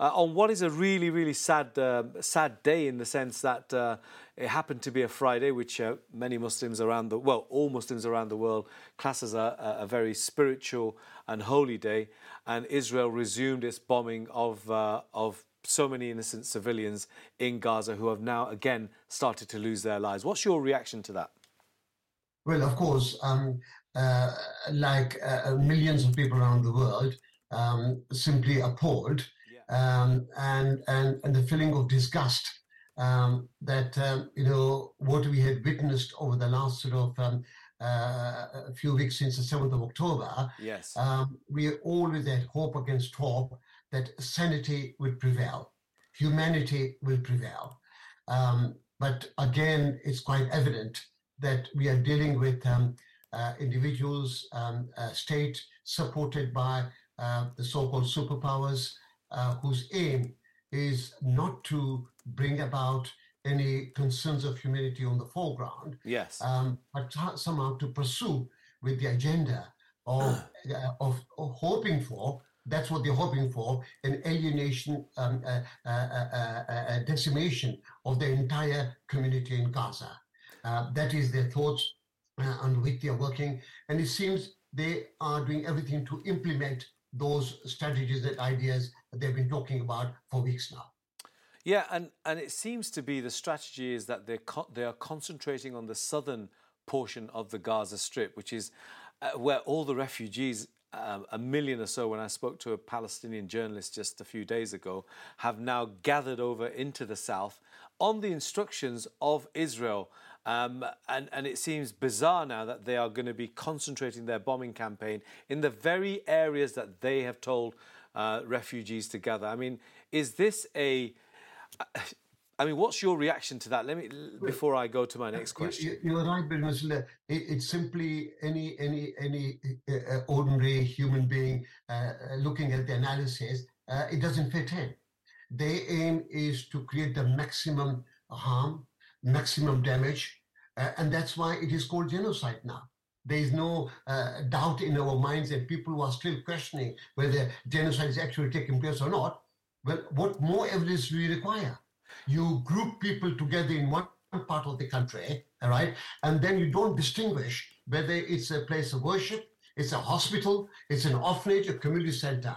uh, on what is a really, really sad, uh, sad day in the sense that uh, it happened to be a Friday, which uh, many Muslims around the well, all Muslims around the world class as a, a very spiritual and holy day, and Israel resumed its bombing of uh, of so many innocent civilians in Gaza who have now again started to lose their lives. What's your reaction to that? Well, of course, um, uh, like millions of people around the world, um, simply appalled. Um, and and and the feeling of disgust um, that um, you know what we had witnessed over the last sort of um, uh, a few weeks since the seventh of October. Yes, we always had hope against hope that sanity would prevail, humanity will prevail. Um, but again, it's quite evident that we are dealing with um, uh, individuals, um, uh, state supported by uh, the so-called superpowers, uh, whose aim is not to bring about any concerns of humanity on the foreground, yes, um, but somehow to pursue with the agenda of, uh, of, of hoping for that's what they're hoping for an alienation, um, uh, uh, uh, decimation of the entire community in Gaza. that is their thoughts on which they are working. And it seems they are doing everything to implement those strategies and ideas they've been talking about for weeks now. Yeah, and, and it seems to be the strategy is that they're co- they are concentrating on the southern portion of the Gaza Strip, which is uh, where all the refugees um, a million or so, when I spoke to a Palestinian journalist just a few days ago, have now gathered over into the south on the instructions of Israel. Um, and, and it seems bizarre now that they are going to be concentrating their bombing campaign in the very areas that they have told uh, refugees to gather. I mean, is this a. I mean, what's your reaction to that? Let me before I go to my next question. You, are right, Bill It's simply any any any uh, uh, ordinary human being uh, uh, looking at the analysis. Uh, it doesn't fit in. Their aim is to create the maximum harm, maximum damage, uh, and that's why it is called genocide now. There is no uh, doubt in our minds that people who are still questioning whether genocide is actually taking place or not. Well, what more evidence do we require? You group people together in one part of the country, all right, and then you don't distinguish whether it's a place of worship, it's a hospital, it's an orphanage, a community center.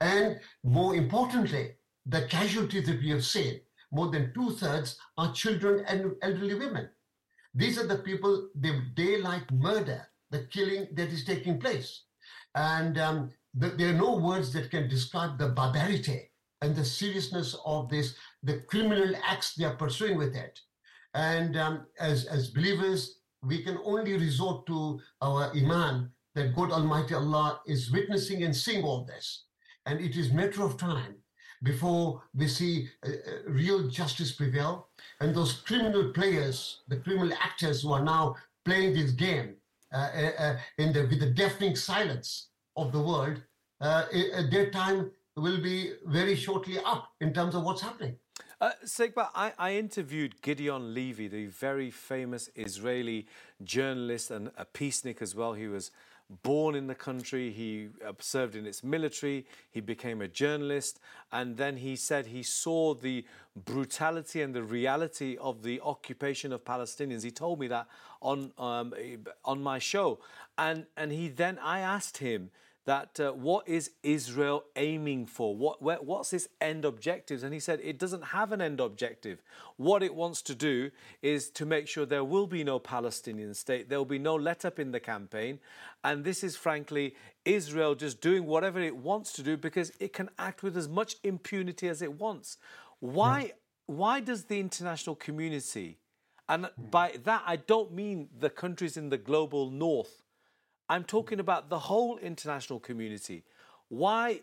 And more importantly, the casualties that we have seen, more than two thirds are children and elderly women. These are the people, the daylight murder, the killing that is taking place. And um, the, there are no words that can describe the barbarity and the seriousness of this, the criminal acts they are pursuing with it. And um, as, as believers, we can only resort to our iman that God Almighty Allah is witnessing and seeing all this. And it is matter of time before we see uh, real justice prevail. And those criminal players, the criminal actors who are now playing this game uh, uh, uh in the, with the deafening silence of the world, uh, their time will be very shortly up in terms of what's happening. Uh, Sir Iqbal, I, I, interviewed Gideon Levy, the very famous Israeli journalist and a peacenik as well. He was born in the country, he served in its military, he became a journalist, and then he said he saw the brutality and the reality of the occupation of Palestinians. He told me that on um, on my show, and and he then I asked him that uh, what is Israel aiming for? What, where, what's its end objectives? And he said it doesn't have an end objective. What it wants to do is to make sure there will be no Palestinian state, there will be no let up in the campaign. And this is frankly Israel just doing whatever it wants to do because it can act with as much impunity as it wants. Why, why does the international community, and by that I don't mean the countries in the global north, I'm talking about the whole international community. Why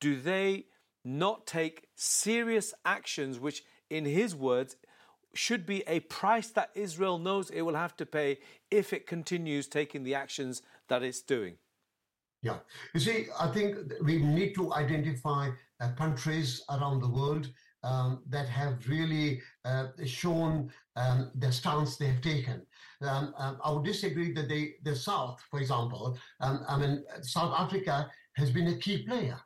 do they not take serious actions, which, in his words, should be a price that Israel knows it will have to pay if it continues taking the actions that it's doing? Yeah. You see, I think we need to identify uh, countries around the world um, that have really uh, shown um, the stance they have taken. Um, um, I would disagree that they, the South, for example, um, I mean, South Africa has been a key player.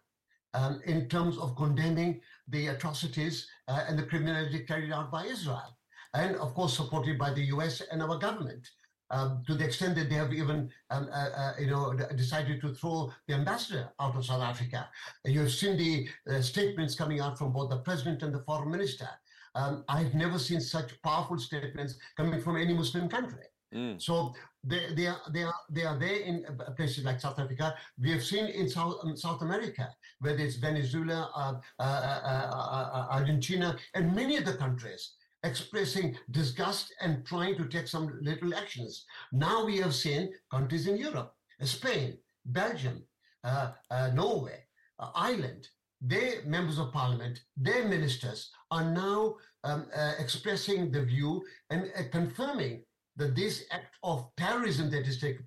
um, in terms of condemning the atrocities uh, and the criminality carried out by Israel. And of course, supported by the US and our government. Um, to the extent that they have even, um, uh, uh, you know, decided to throw the ambassador out of South Africa. You've seen the uh, statements coming out from both the president and the foreign minister. Um, I've never seen such powerful statements coming from any Muslim country. Mm. So they, they, are, they, are, they are there in uh, places like South Africa. We have seen in South, um, South America, whether it's Venezuela, uh, uh, uh, Argentina, and many other countries expressing disgust and trying to take some little actions. Now we have seen countries in Europe, Spain, Belgium, uh, uh, Norway, uh, Ireland, their members of parliament, their ministers are now um, expressing the view and confirming that this act of terrorism that is, take,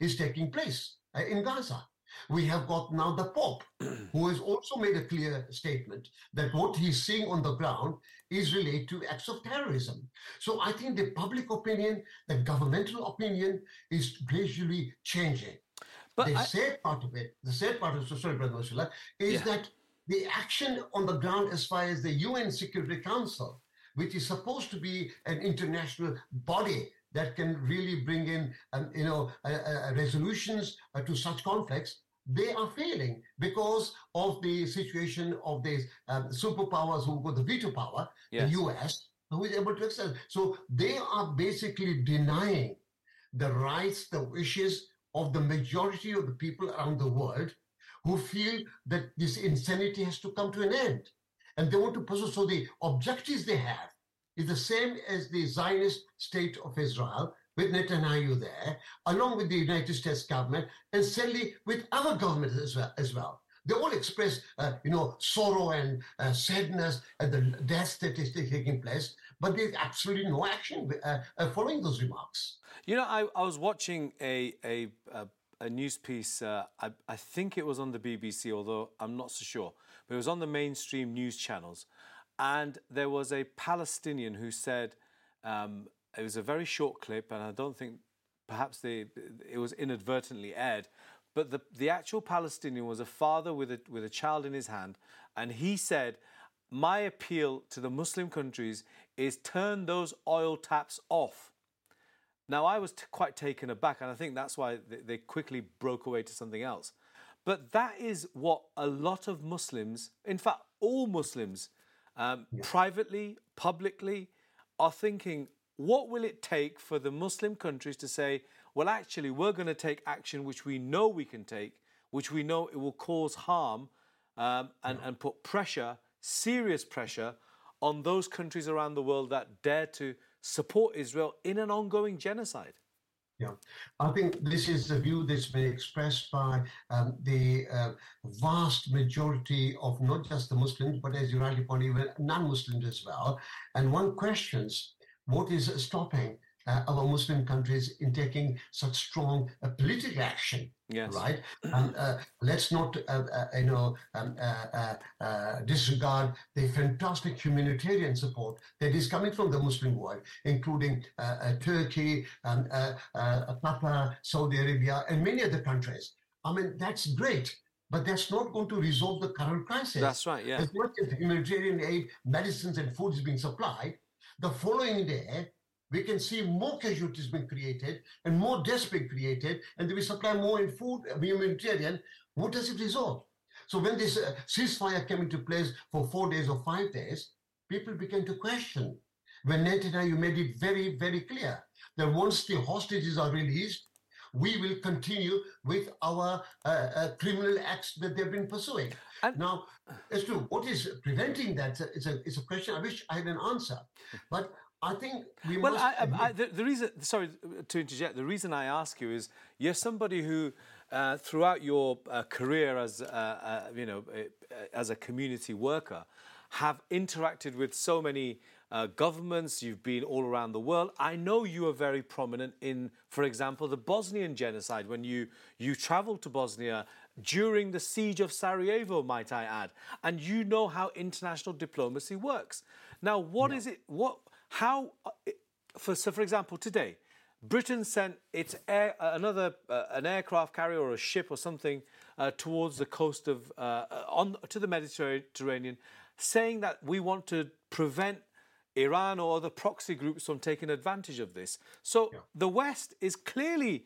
is taking place uh, in Gaza. We have got now the Pope, who has also made a clear statement that what he's seeing on the ground is related to acts of terrorism. So I think the public opinion, the governmental opinion is gradually changing. But the I... sad part of it, the sad part of sorry, Brother Mosula, is yeah. that the action on the ground as far as the UN Security Council which is supposed to be an international body that can really bring in, um, you know, uh, uh, resolutions uh, to such conflicts, they are failing because of the situation of these um, superpowers who got the veto power, yes. the US, who is able to access. So they are basically denying the rights, the wishes of the majority of the people around the world who feel that this insanity has to come to an end and they want to pursue. So the objectives they have is the same as the Zionist state of Israel, with Netanyahu there, along with the United States government, and certainly with other governments as well. As well. They all express, uh, you know, sorrow and uh, sadness at the death is taking place, but there's absolutely no action uh, uh, following those remarks. You know, I, I was watching a a, a, a news piece. Uh, I, I think it was on the BBC, although I'm not so sure but it was on the mainstream news channels. And there was a Palestinian who said, um, it was a very short clip, and I don't think perhaps they, it was inadvertently aired, but the, the actual Palestinian was a father with a, with a child in his hand, and he said, My appeal to the Muslim countries is turn those oil taps off. Now, I was t- quite taken aback, and I think that's why they, they quickly broke away to something else. But that is what a lot of Muslims, in fact, all Muslims, um, yeah. privately, publicly, are thinking what will it take for the Muslim countries to say, well, actually, we're going to take action which we know we can take, which we know it will cause harm um, and, and put pressure, serious pressure, on those countries around the world that dare to support Israel in an ongoing genocide? Yeah, I think this is the view that's been expressed by um, the uh, vast majority of not just the Muslims, but as you rightly pointed, even non-Muslims as well. And one questions what is stopping uh, our Muslim countries in taking such strong uh, political action. Yes. Right. Um, uh, let's not, uh, uh, you know, um, uh, disregard the fantastic humanitarian support that is coming from the Muslim world, including Turkey, um, Qatar, Saudi Arabia, and many other countries. I mean, that's great but that's not going to resolve the current crisis. That's right, yeah. As much as humanitarian aid, medicines, and food is being supplied, the following day, we can see more casualties being created and more deaths being created, and we supply more in food, humanitarian. What does it result? So when this uh, ceasefire came into place for four days or five days, people began to question. When Netanyahu made it very, very clear that once the hostages are released, we will continue with our uh, uh, criminal acts that they've been pursuing. And now, as to what is preventing that, it's a, it's a question I wish I had an answer. But I think we well, I, I, the, the, reason, sorry to interject, the reason I ask you is you're somebody who, uh, throughout your uh, career as, uh, uh you know, uh, as a community worker, have interacted with so many uh, governments. You've been all around the world. I know you are very prominent in, for example, the Bosnian genocide. When you you travelled to Bosnia during the siege of Sarajevo, might I add, and you know how international diplomacy works. Now, what yeah. is it? What how, uh, for, so for example, today, Britain sent its air, uh, another uh, an aircraft carrier or a ship or something uh, towards the coast of uh, on to the Mediterranean, saying that we want to prevent Iran or other proxy groups from taking advantage of this. So yeah. the West is clearly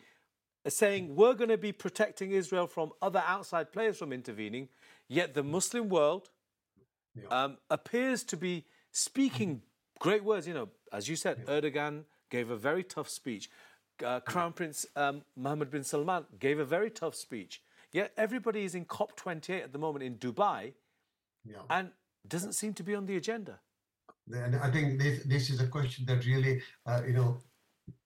saying we're going to be protecting Israel from other outside players from intervening, yet the Muslim world yeah. um, appears to be speaking great words. You know, as you said, yeah. Erdogan gave a very tough speech. Uh, Crown Prince um, Mohammed bin Salman gave a very tough speech. Yet everybody is in COP28 at the moment in Dubai, yeah. and doesn't seem to be on the agenda. And I think this this is a question that really, uh, you know,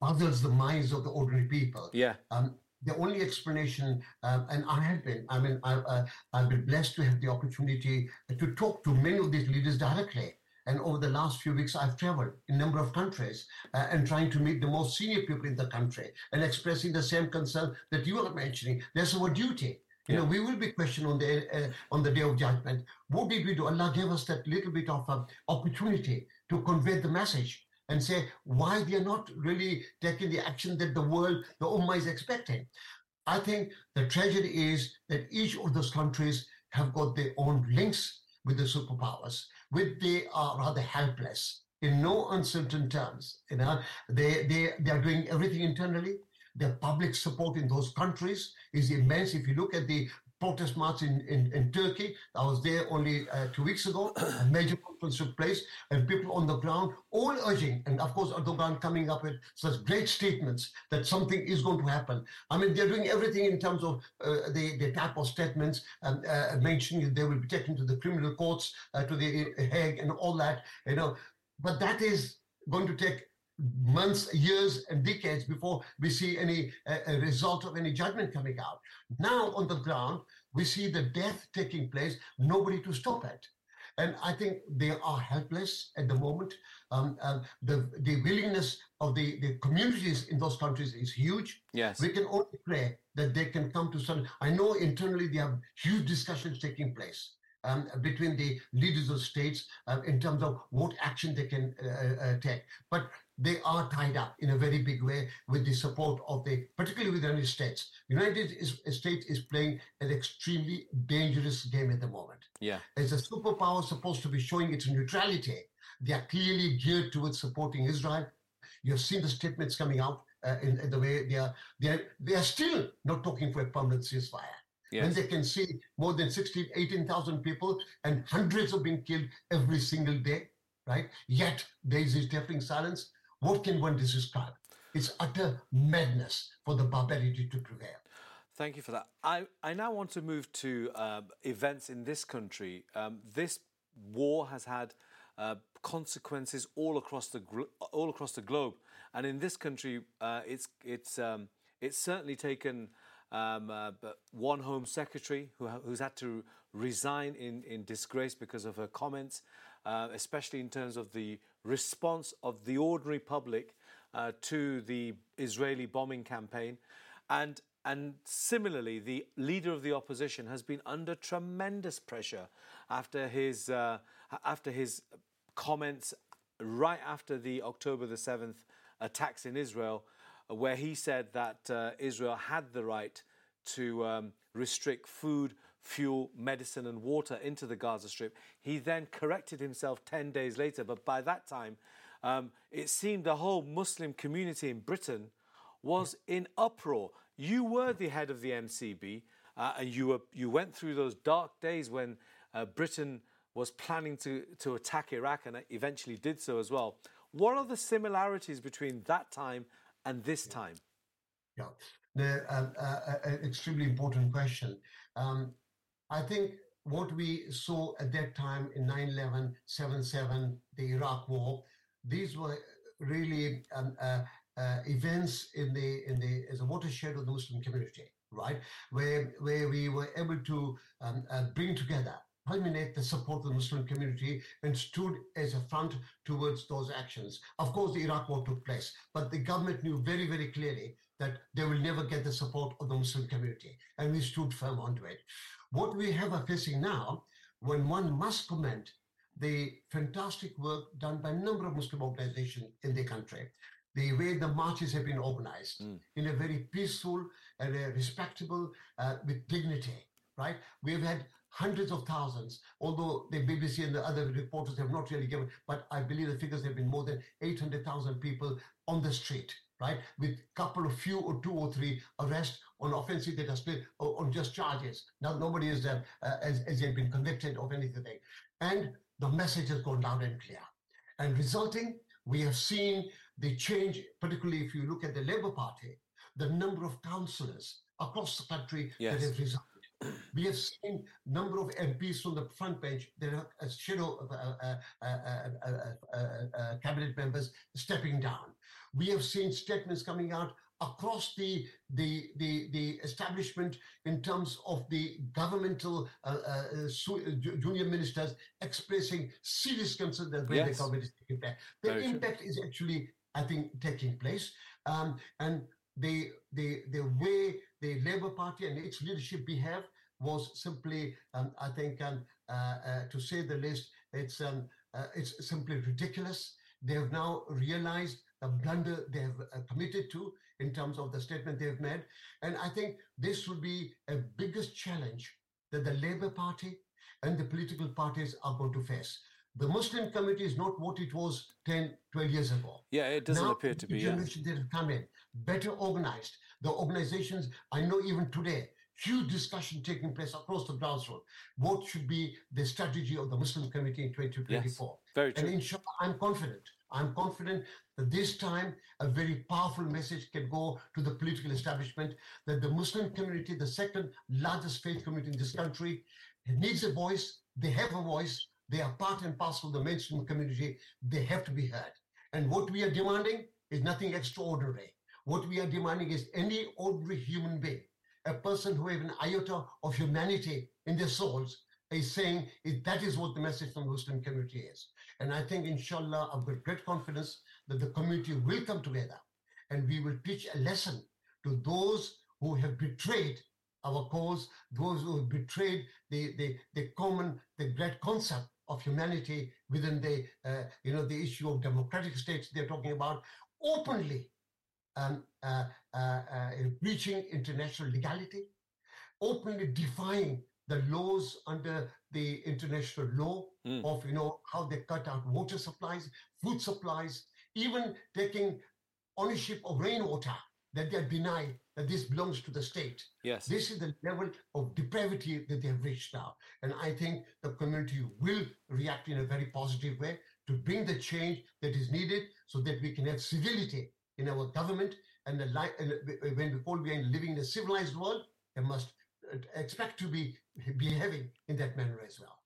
puzzles the minds of the ordinary people. Yeah. Um, the only explanation, um, and I have been, I mean, I, uh, I've been blessed to have the opportunity to talk to many of these leaders directly. And over the last few weeks, I've traveled in a number of countries uh, and trying to meet the most senior people in the country and expressing the same concern that you are mentioning. There's our duty. You yeah. know, we will be questioned on the uh, on the day of judgment. What did we do? Allah gave us that little bit of uh, opportunity to convey the message and say why they are not really taking the action that the world, the Ummah is expecting. I think the tragedy is that each of those countries have got their own links with the superpowers, with they are rather helpless in no uncertain terms. You know, they they they are doing everything internally. Their public support in those countries is immense. If you look at the protest march in, in, in Turkey. I was there only uh, two weeks ago. A major conference took place, and people on the ground all urging, and of course, Erdogan coming up with such great statements that something is going to happen. I mean, they're doing everything in terms of uh, the, the type of statements, um, uh, mentioning they will be taken to the criminal courts, uh, to the Hague, and all that, you know. But that is going to take months, years, and decades before we see any uh, result of any judgment coming out. Now, on the ground, we see the death taking place, nobody to stop it. And I think they are helpless at the moment. Um, uh, the, the willingness of the, the communities in those countries is huge. Yes. We can only pray that they can come to some. I know internally they have huge discussions taking place. Um, between the leaders of states uh, in terms of what action they can uh, uh, take. But they are tied up in a very big way with the support of the, particularly with the United States. United States is playing an extremely dangerous game at the moment. Yeah. As a superpower supposed to be showing its neutrality, they are clearly geared towards supporting Israel. You've seen the statements coming out uh, in, in, the way they are, they are, they are still not talking for a permanent ceasefire. Yes. When they can see more than 16, 18,000 people and hundreds of being killed every single day, right? Yet there is this deafening silence. What can one describe? It's utter madness for the barbarity to prevail. Thank you for that. I, I now want to move to um, events in this country. Um, this war has had uh, consequences all across the all across the globe, and in this country, uh, it's it's um, it's certainly taken um, uh, one Home Secretary who, who's had to resign in in disgrace because of her comments, especially in terms of the response of the ordinary public uh, to the Israeli bombing campaign. And, and similarly, the leader of the opposition has been under tremendous pressure after his, uh, after his comments right after the October the 7th attacks in Israel, where he said that uh, Israel had the right to um, restrict food, fuel, medicine, and water into the Gaza Strip. He then corrected himself 10 days later, but by that time, um, it seemed the whole Muslim community in Britain was in uproar. You were the head of the MCB, uh, and you, were, you went through those dark days when uh, Britain was planning to, to attack Iraq and eventually did so as well. What are the similarities between that time and this time? Yeah, the uh, uh, uh extremely important question. Um, I think what we saw at that time in 9 11, 7 7, the Iraq War, these were really um, uh, uh, events in the, in the, as a watershed of the Muslim community, right? Where, where we were able to um, uh, bring together culminate the support of the Muslim community and stood as a front towards those actions. Of course, the Iraq war took place, but the government knew very, very clearly that they will never get the support of the Muslim community, and we stood firm onto it. What we have are facing now, when one must comment the fantastic work done by a number of Muslim organizations in the country, the way the marches have been organized mm. in a very peaceful and a respectable, uh, with dignity. right? We've had hundreds of thousands, although the BBC and the other reporters have not really given, but I believe the figures have been more than 800,000 people on the street, right? With a couple of few or two or three arrests on offensive that are still on just charges. Now, nobody is, uh, uh, has, has yet been convicted of anything. And the message has gone loud and clear. And resulting, we have seen the change, particularly if you look at the Labour Party, the number of councillors across the country yes. that have resigned. We have seen number of MPs from the front bench, there are a shadow of uh, uh, uh, cabinet members stepping down. We have seen statements coming out across the, the, the, the establishment in terms of the governmental uh, uh, junior ministers expressing serious concern that the yes. the government is taking. The Very impact true. is actually, I think, taking place. Um, and the, the, the way the Labour Party and its leadership behave was simply, um, I think, um, uh, to say the least, it's, um, uh, it's simply ridiculous. They have now realized the blunder they have uh, committed to in terms of the statement they've made. And I think this will be a biggest challenge that the Labour Party and the political parties are going to face. The Muslim community is not what it was 10, 12 years ago. Yeah, it doesn't now, appear to be. The generation yeah. that have come in, better organized. The organizations, I know even today, huge discussion taking place across the grassroots. What should be the strategy of the Muslim community in 2024? Yes, very true. And inshallah, I'm confident. I'm confident that this time a very powerful message can go to the political establishment that the Muslim community, the second largest faith community in this country, needs a voice. They have a voice. They are part and parcel of the mainstream community. They have to be heard. And what we are demanding is nothing extraordinary. What we are demanding is any ordinary human being, a person who has an iota of humanity in their souls, is saying that is what the message from the Muslim community is. And I think, inshallah, I've got great confidence that the community will come together and we will teach a lesson to those who have betrayed our cause, those who have betrayed the, the, the common, the great concept of humanity within the, uh, you know, the issue of democratic states they're talking about openly um, breaching international legality, openly defying the laws under the international law mm. of, you know, how they cut out water supplies, food supplies, even taking ownership of rainwater that they are denied that this belongs to the state. Yes. This is the level of depravity that they have reached now. And I think the community will react in a very positive way to bring the change that is needed so that we can have civility in our government. And, the li- when call we are living in a civilized world, they must uh, expect to be behaving in that manner as well.